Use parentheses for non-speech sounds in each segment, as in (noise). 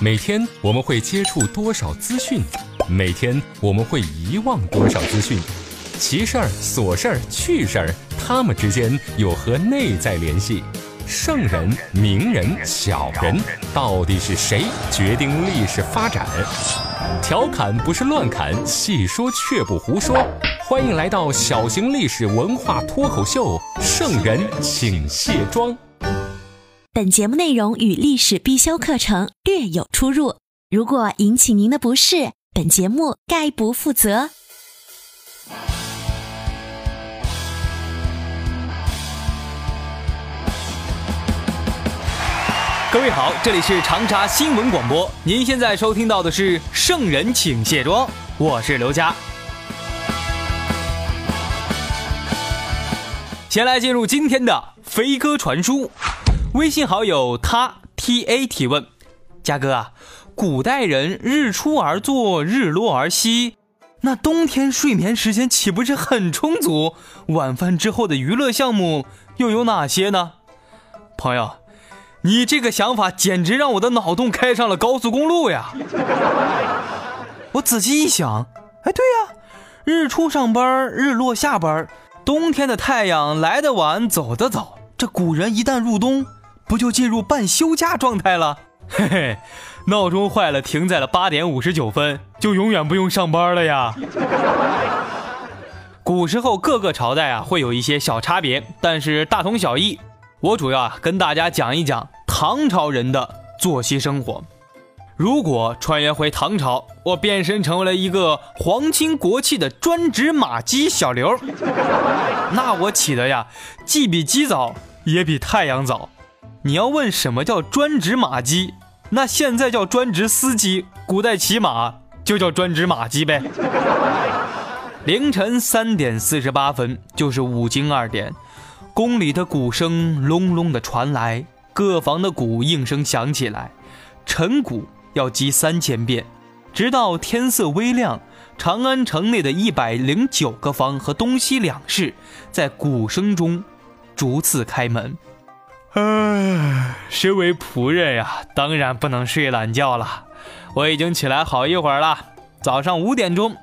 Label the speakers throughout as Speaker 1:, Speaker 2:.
Speaker 1: 每天我们会接触多少资讯？每天我们会遗忘多少资讯？奇事儿、琐事儿、趣事儿，他们之间有何内在联系？圣人、名人、小人，到底是谁决定历史发展？调侃不是乱侃，细说却不胡说。欢迎来到小型历史文化脱口秀《圣人请卸妆》。
Speaker 2: 本节目内容与历史必修课程略有出入，如果引起您的不适，本节目概不负责。
Speaker 3: 各位好，这里是长沙新闻广播，您现在收听到的是《圣人请卸妆》，我是刘佳。先来进入今天的飞鸽传书。微信好友他 T A 提问：嘉哥啊，古代人日出而作，日落而息，那冬天睡眠时间岂不是很充足？晚饭之后的娱乐项目又有哪些呢？朋友，你这个想法简直让我的脑洞开上了高速公路呀！我仔细一想，哎，对呀，日出上班，日落下班，冬天的太阳来得晚，走得早，这古人一旦入冬。不就进入半休假状态了？(laughs) 嘿嘿，闹钟坏了，停在了八点五十九分，就永远不用上班了呀。(laughs) 古时候各个朝代啊会有一些小差别，但是大同小异。我主要啊跟大家讲一讲唐朝人的作息生活。如果穿越回唐朝，我变身成为了一个皇亲国戚的专职马鸡小刘，(laughs) 那我起的呀既比鸡早，也比太阳早。你要问什么叫专职马鸡？那现在叫专职司机，古代骑马就叫专职马鸡呗。(laughs) 凌晨三点四十八分，就是午经二点，宫里的鼓声隆隆的传来，各房的鼓应声响起来，晨鼓要击三千遍，直到天色微亮。长安城内的一百零九个坊和东西两市，在鼓声中逐次开门。唉，身为仆人呀，当然不能睡懒觉了。我已经起来好一会儿了。早上五点钟，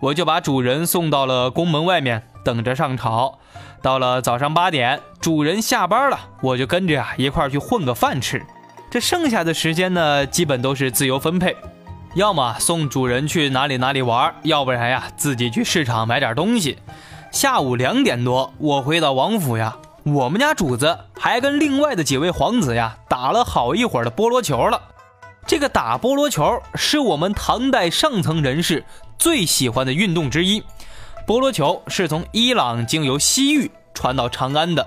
Speaker 3: 我就把主人送到了宫门外面，等着上朝。到了早上八点，主人下班了，我就跟着呀一块去混个饭吃。这剩下的时间呢，基本都是自由分配，要么送主人去哪里哪里玩，要不然呀自己去市场买点东西。下午两点多，我回到王府呀。我们家主子还跟另外的几位皇子呀打了好一会儿的菠萝球了。这个打菠萝球是我们唐代上层人士最喜欢的运动之一。菠萝球是从伊朗经由西域传到长安的。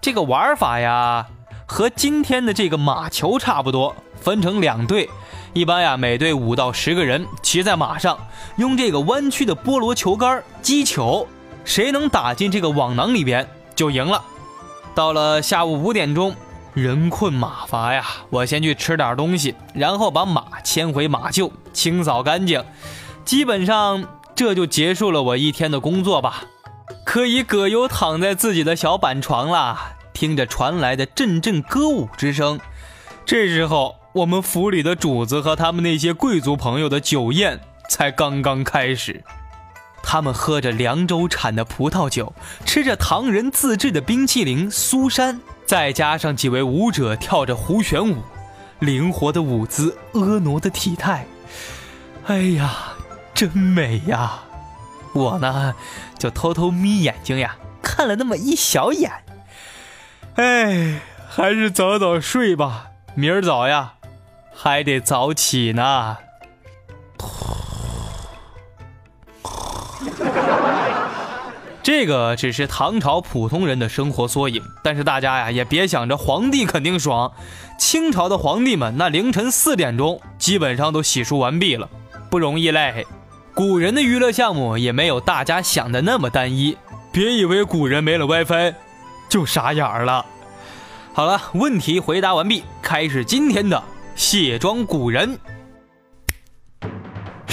Speaker 3: 这个玩法呀，和今天的这个马球差不多，分成两队，一般呀每队五到十个人，骑在马上，用这个弯曲的菠萝球杆击球，谁能打进这个网囊里边就赢了。到了下午五点钟，人困马乏呀，我先去吃点东西，然后把马牵回马厩，清扫干净。基本上这就结束了我一天的工作吧，可以葛优躺在自己的小板床啦，听着传来的阵阵歌舞之声。这时候，我们府里的主子和他们那些贵族朋友的酒宴才刚刚开始。他们喝着凉州产的葡萄酒，吃着唐人自制的冰淇淋苏珊，再加上几位舞者跳着胡旋舞，灵活的舞姿，婀娜的体态，哎呀，真美呀！我呢，就偷偷眯眼睛呀，看了那么一小眼。哎，还是早早睡吧，明儿早呀，还得早起呢。这个只是唐朝普通人的生活缩影，但是大家呀也别想着皇帝肯定爽。清朝的皇帝们那凌晨四点钟基本上都洗漱完毕了，不容易嘞。古人的娱乐项目也没有大家想的那么单一，别以为古人没了 (laughs) WiFi 就傻眼了。好了，问题回答完毕，开始今天的卸妆古人。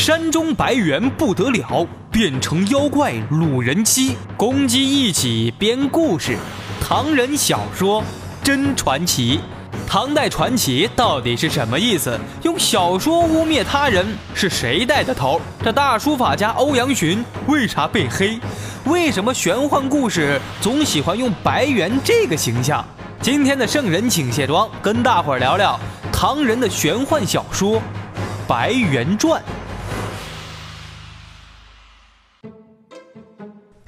Speaker 3: 山中白猿不得了，变成妖怪掳人妻，公鸡一起编故事，唐人小说真传奇。唐代传奇到底是什么意思？用小说污蔑他人是谁带的头？这大书法家欧阳询为啥被黑？为什么玄幻故事总喜欢用白猿这个形象？今天的圣人请卸妆，跟大伙儿聊聊唐人的玄幻小说《白猿传》。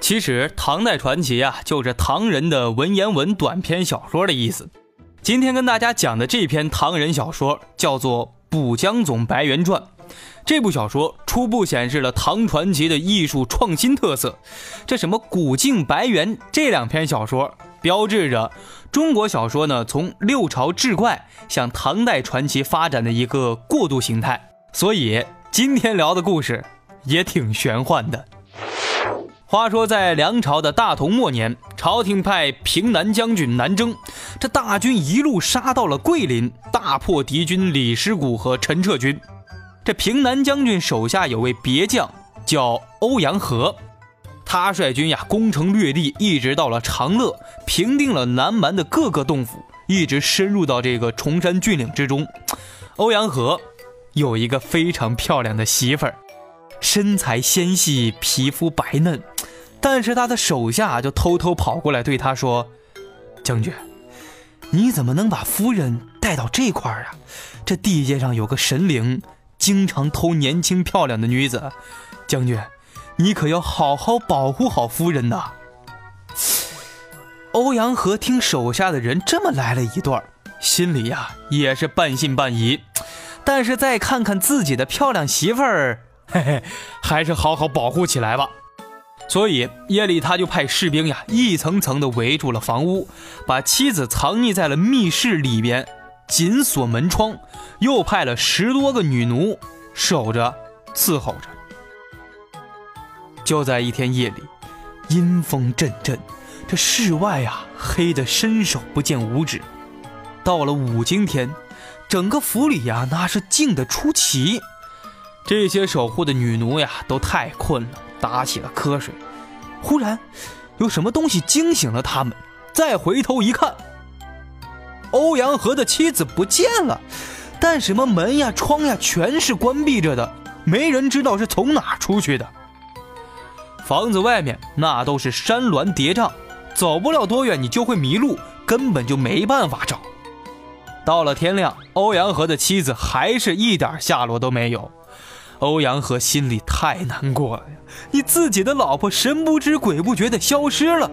Speaker 3: 其实唐代传奇啊，就是唐人的文言文短篇小说的意思。今天跟大家讲的这篇唐人小说叫做《补江总白猿传》。这部小说初步显示了唐传奇的艺术创新特色。这什么古镜白猿这两篇小说，标志着中国小说呢从六朝志怪向唐代传奇发展的一个过渡形态。所以今天聊的故事也挺玄幻的。话说，在梁朝的大同末年，朝廷派平南将军南征，这大军一路杀到了桂林，大破敌军李师古和陈彻军。这平南将军手下有位别将叫欧阳和，他率军呀攻城略地，一直到了长乐，平定了南蛮的各个洞府，一直深入到这个崇山峻岭之中。欧阳和有一个非常漂亮的媳妇儿，身材纤细，皮肤白嫩。但是他的手下就偷偷跑过来对他说：“将军，你怎么能把夫人带到这块儿啊？这地界上有个神灵，经常偷年轻漂亮的女子。将军，你可要好好保护好夫人呐。”欧阳和听手下的人这么来了一段，心里呀也是半信半疑。但是再看看自己的漂亮媳妇儿，嘿嘿，还是好好保护起来吧。所以夜里，他就派士兵呀，一层层的围住了房屋，把妻子藏匿在了密室里边，紧锁门窗，又派了十多个女奴守着伺候着。就在一天夜里，阴风阵阵，这室外呀黑得伸手不见五指。到了五更天，整个府里呀那是静得出奇。这些守护的女奴呀都太困了。打起了瞌睡，忽然有什么东西惊醒了他们。再回头一看，欧阳和的妻子不见了，但什么门呀、窗呀全是关闭着的，没人知道是从哪出去的。房子外面那都是山峦叠嶂，走不了多远你就会迷路，根本就没办法找。到了天亮，欧阳和的妻子还是一点下落都没有。欧阳和心里太难过了呀！你自己的老婆神不知鬼不觉的消失了，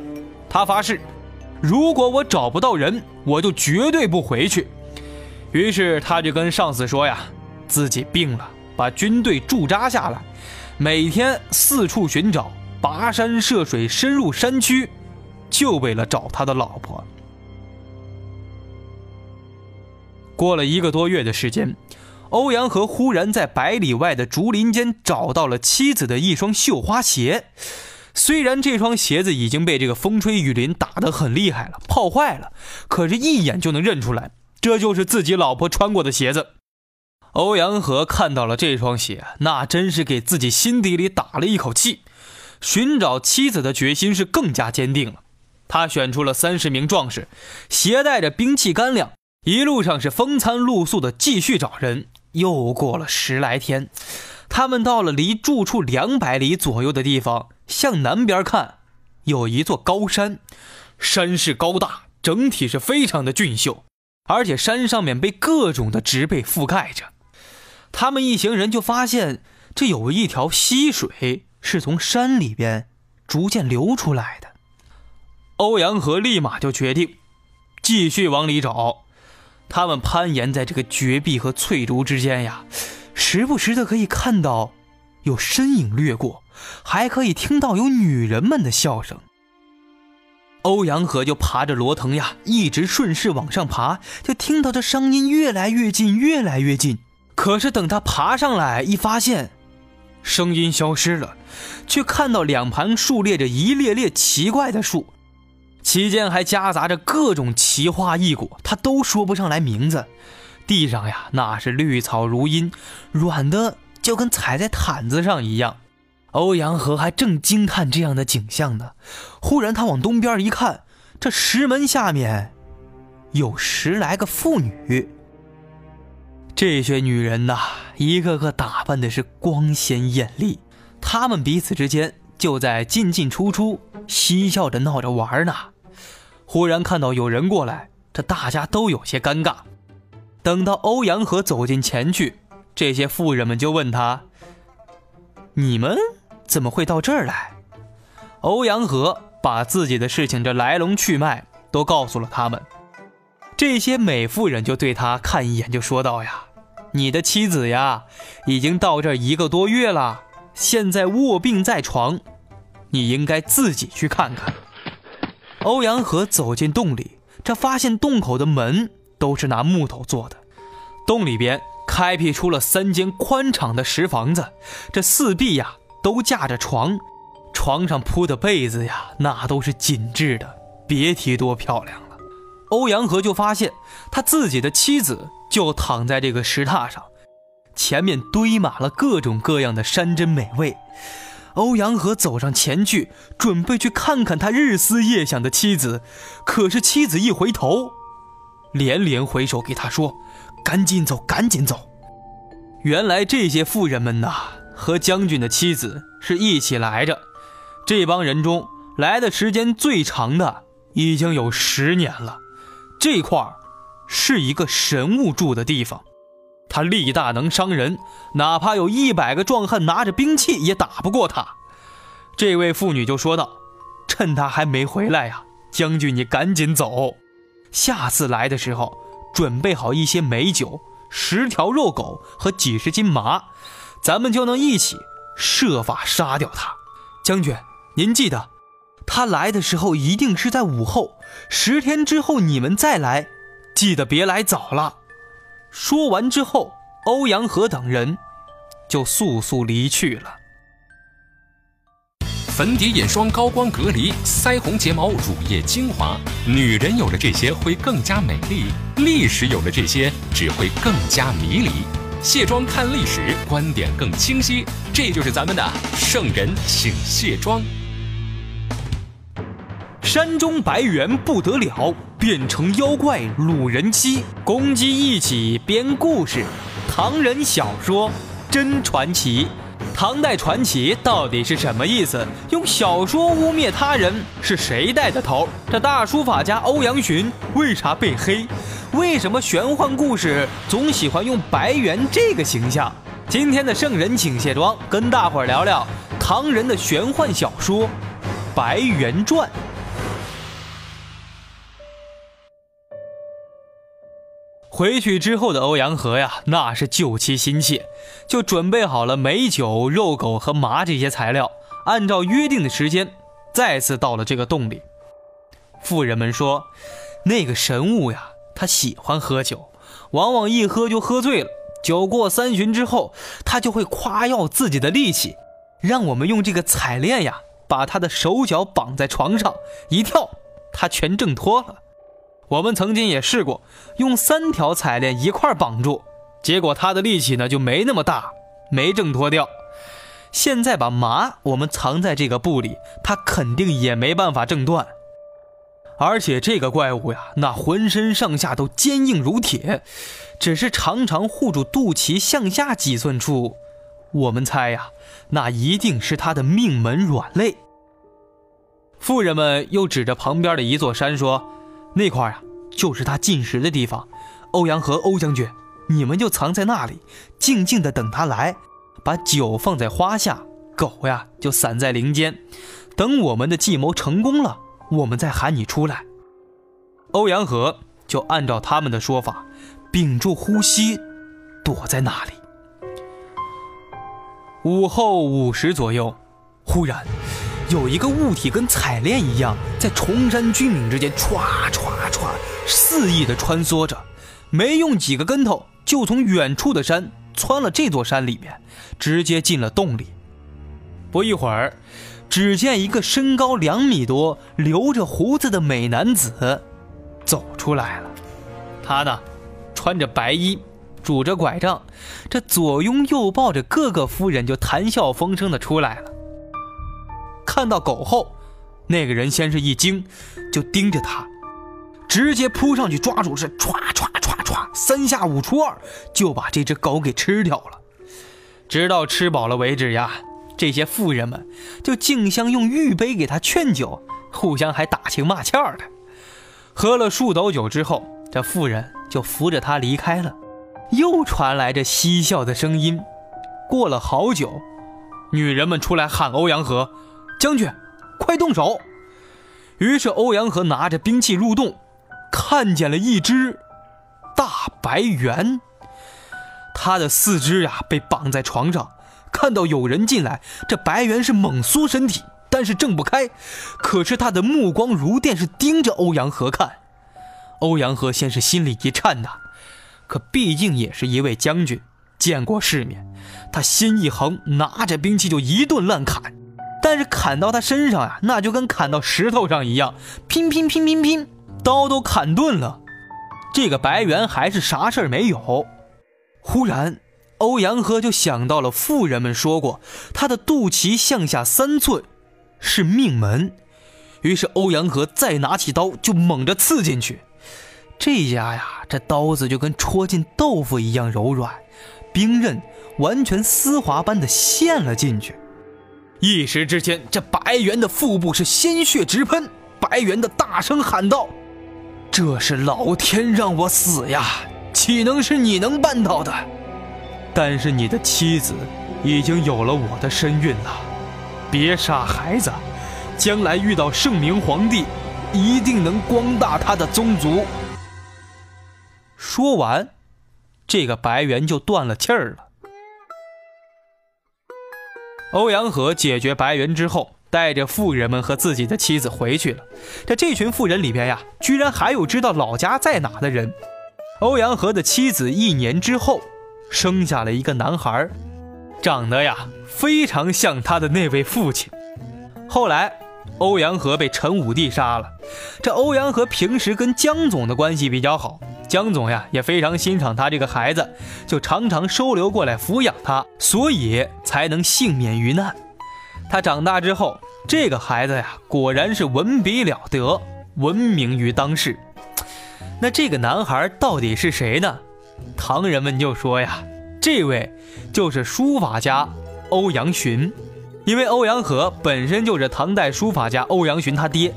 Speaker 3: 他发誓，如果我找不到人，我就绝对不回去。于是他就跟上司说呀，自己病了，把军队驻扎下来，每天四处寻找，跋山涉水，深入山区，就为了找他的老婆。过了一个多月的时间。欧阳和忽然在百里外的竹林间找到了妻子的一双绣花鞋，虽然这双鞋子已经被这个风吹雨淋打得很厉害了，泡坏了，可是，一眼就能认出来，这就是自己老婆穿过的鞋子。欧阳和看到了这双鞋，那真是给自己心底里打了一口气，寻找妻子的决心是更加坚定了。他选出了三十名壮士，携带着兵器干粮，一路上是风餐露宿的继续找人。又过了十来天，他们到了离住处两百里左右的地方。向南边看，有一座高山，山势高大，整体是非常的俊秀，而且山上面被各种的植被覆盖着。他们一行人就发现，这有一条溪水是从山里边逐渐流出来的。欧阳和立马就决定继续往里找。他们攀岩在这个绝壁和翠竹之间呀，时不时的可以看到有身影掠过，还可以听到有女人们的笑声。欧阳河就爬着罗藤呀，一直顺势往上爬，就听到这声音越来越近，越来越近。可是等他爬上来，一发现声音消失了，却看到两旁竖列着一列列奇怪的树。其间还夹杂着各种奇花异果，他都说不上来名字。地上呀，那是绿草如茵，软的就跟踩在毯子上一样。欧阳和还正惊叹这样的景象呢，忽然他往东边一看，这石门下面有十来个妇女。这些女人呐，一个个打扮的是光鲜艳丽，她们彼此之间就在进进出出，嬉笑着闹着玩呢。忽然看到有人过来，这大家都有些尴尬。等到欧阳河走进前去，这些妇人们就问他：“你们怎么会到这儿来？”欧阳河把自己的事情这来龙去脉都告诉了他们。这些美妇人就对他看一眼，就说道：“呀，你的妻子呀，已经到这儿一个多月了，现在卧病在床，你应该自己去看看。”欧阳河走进洞里，这发现洞口的门都是拿木头做的，洞里边开辟出了三间宽敞的石房子，这四壁呀都架着床，床上铺的被子呀那都是紧致的，别提多漂亮了。欧阳河就发现他自己的妻子就躺在这个石榻上，前面堆满了各种各样的山珍美味。欧阳和走上前去，准备去看看他日思夜想的妻子，可是妻子一回头，连连回首给他说：“赶紧走，赶紧走。”原来这些妇人们呐，和将军的妻子是一起来着。这帮人中来的时间最长的已经有十年了。这块儿是一个神物住的地方。他力大能伤人，哪怕有一百个壮汉拿着兵器也打不过他。这位妇女就说道：“趁他还没回来呀，将军你赶紧走，下次来的时候准备好一些美酒、十条肉狗和几十斤麻，咱们就能一起设法杀掉他。将军，您记得，他来的时候一定是在午后，十天之后你们再来，记得别来早了。”说完之后，欧阳河等人就速速离去了。
Speaker 1: 粉底、眼霜、高光、隔离、腮红、睫毛、乳液、精华，女人有了这些会更加美丽，历史有了这些只会更加迷离。卸妆看历史，观点更清晰，这就是咱们的圣人请卸妆。
Speaker 3: 山中白猿不得了，变成妖怪掳人妻，公鸡一起编故事，唐人小说真传奇。唐代传奇到底是什么意思？用小说污蔑他人是谁带的头？这大书法家欧阳询为啥被黑？为什么玄幻故事总喜欢用白猿这个形象？今天的圣人请卸妆，跟大伙儿聊聊唐人的玄幻小说《白猿传》。回去之后的欧阳和呀，那是救妻心切，就准备好了美酒、肉狗和麻这些材料，按照约定的时间，再次到了这个洞里。妇人们说，那个神物呀，他喜欢喝酒，往往一喝就喝醉了。酒过三巡之后，他就会夸耀自己的力气，让我们用这个彩链呀，把他的手脚绑在床上，一跳，他全挣脱了。我们曾经也试过用三条彩链一块绑住，结果他的力气呢就没那么大，没挣脱掉。现在把麻我们藏在这个布里，他肯定也没办法挣断。而且这个怪物呀，那浑身上下都坚硬如铁，只是常常护住肚脐向下几寸处。我们猜呀，那一定是他的命门软肋。妇人们又指着旁边的一座山说。那块啊，就是他进食的地方。欧阳和欧将军，你们就藏在那里，静静的等他来。把酒放在花下，狗呀就散在林间。等我们的计谋成功了，我们再喊你出来。欧阳和就按照他们的说法，屏住呼吸，躲在那里。午后五时左右，忽然。有一个物体跟彩链一样，在崇山峻岭之间歘歘歘肆意的穿梭着，没用几个跟头就从远处的山窜了这座山里面，直接进了洞里。不一会儿，只见一个身高两米多、留着胡子的美男子走出来了。他呢，穿着白衣，拄着拐杖，这左拥右抱着各个夫人，就谈笑风生的出来了。看到狗后，那个人先是一惊，就盯着他。直接扑上去抓住，是歘歘歘歘，三下五除二就把这只狗给吃掉了。直到吃饱了为止呀，这些妇人们就竞相用玉杯给他劝酒，互相还打情骂俏的。喝了数斗酒之后，这妇人就扶着他离开了。又传来这嬉笑的声音。过了好久，女人们出来喊欧阳和将军，快动手！于是欧阳和拿着兵器入洞，看见了一只大白猿。他的四肢呀被绑在床上，看到有人进来，这白猿是猛缩身体，但是挣不开。可是他的目光如电，是盯着欧阳和看。欧阳和先是心里一颤呐，可毕竟也是一位将军，见过世面，他心一横，拿着兵器就一顿乱砍。但是砍到他身上呀，那就跟砍到石头上一样，拼拼拼拼拼，刀都砍钝了。这个白猿还是啥事儿没有。忽然，欧阳和就想到了富人们说过，他的肚脐向下三寸是命门。于是欧阳和再拿起刀就猛着刺进去。这家呀，这刀子就跟戳进豆腐一样柔软，冰刃完全丝滑般的陷了进去。一时之间，这白猿的腹部是鲜血直喷。白猿的大声喊道：“这是老天让我死呀！”岂能是你能办到的？但是你的妻子已经有了我的身孕了，别杀孩子，将来遇到圣明皇帝，一定能光大他的宗族。说完，这个白猿就断了气儿了。欧阳和解决白猿之后，带着妇人们和自己的妻子回去了。在这群妇人里边呀，居然还有知道老家在哪的人。欧阳和的妻子一年之后生下了一个男孩，长得呀非常像他的那位父亲。后来，欧阳和被陈武帝杀了。这欧阳和平时跟江总的关系比较好，江总呀也非常欣赏他这个孩子，就常常收留过来抚养他，所以才能幸免于难。他长大之后，这个孩子呀果然是文笔了得，闻名于当世。那这个男孩到底是谁呢？唐人们就说呀，这位就是书法家欧阳询，因为欧阳和本身就是唐代书法家欧阳询他爹，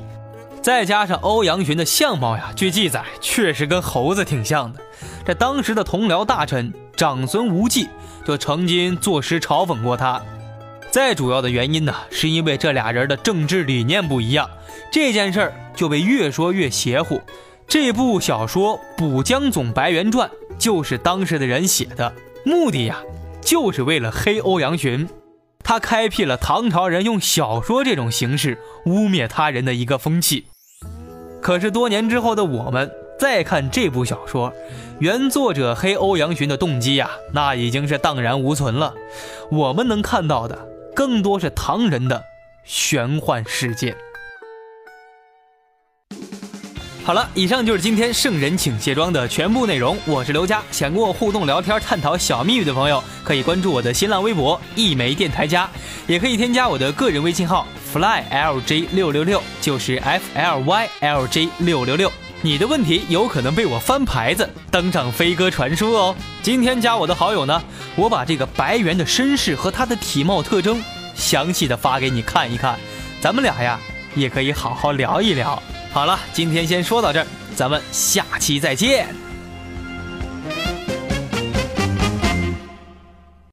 Speaker 3: 再加上欧阳询的相貌呀，据记载确实跟猴子挺像的。这当时的同僚大臣长孙无忌就曾经作诗嘲讽过他。再主要的原因呢，是因为这俩人的政治理念不一样，这件事儿就被越说越邪乎。这部小说《补江总白猿传》就是当时的人写的，目的呀，就是为了黑欧阳询。他开辟了唐朝人用小说这种形式污蔑他人的一个风气。可是多年之后的我们再看这部小说，原作者黑欧阳询的动机呀，那已经是荡然无存了。我们能看到的，更多是唐人的玄幻世界。好了，以上就是今天圣人请卸妆的全部内容。我是刘佳，想跟我互动聊天、探讨小秘密的朋友，可以关注我的新浪微博一枚电台家，也可以添加我的个人微信号 flylj 六六六，就是 f l y l j 六六六。你的问题有可能被我翻牌子，登上飞鸽传书哦。今天加我的好友呢，我把这个白猿的身世和他的体貌特征详细的发给你看一看，咱们俩呀也可以好好聊一聊。好了，今天先说到这儿，咱们下期再见。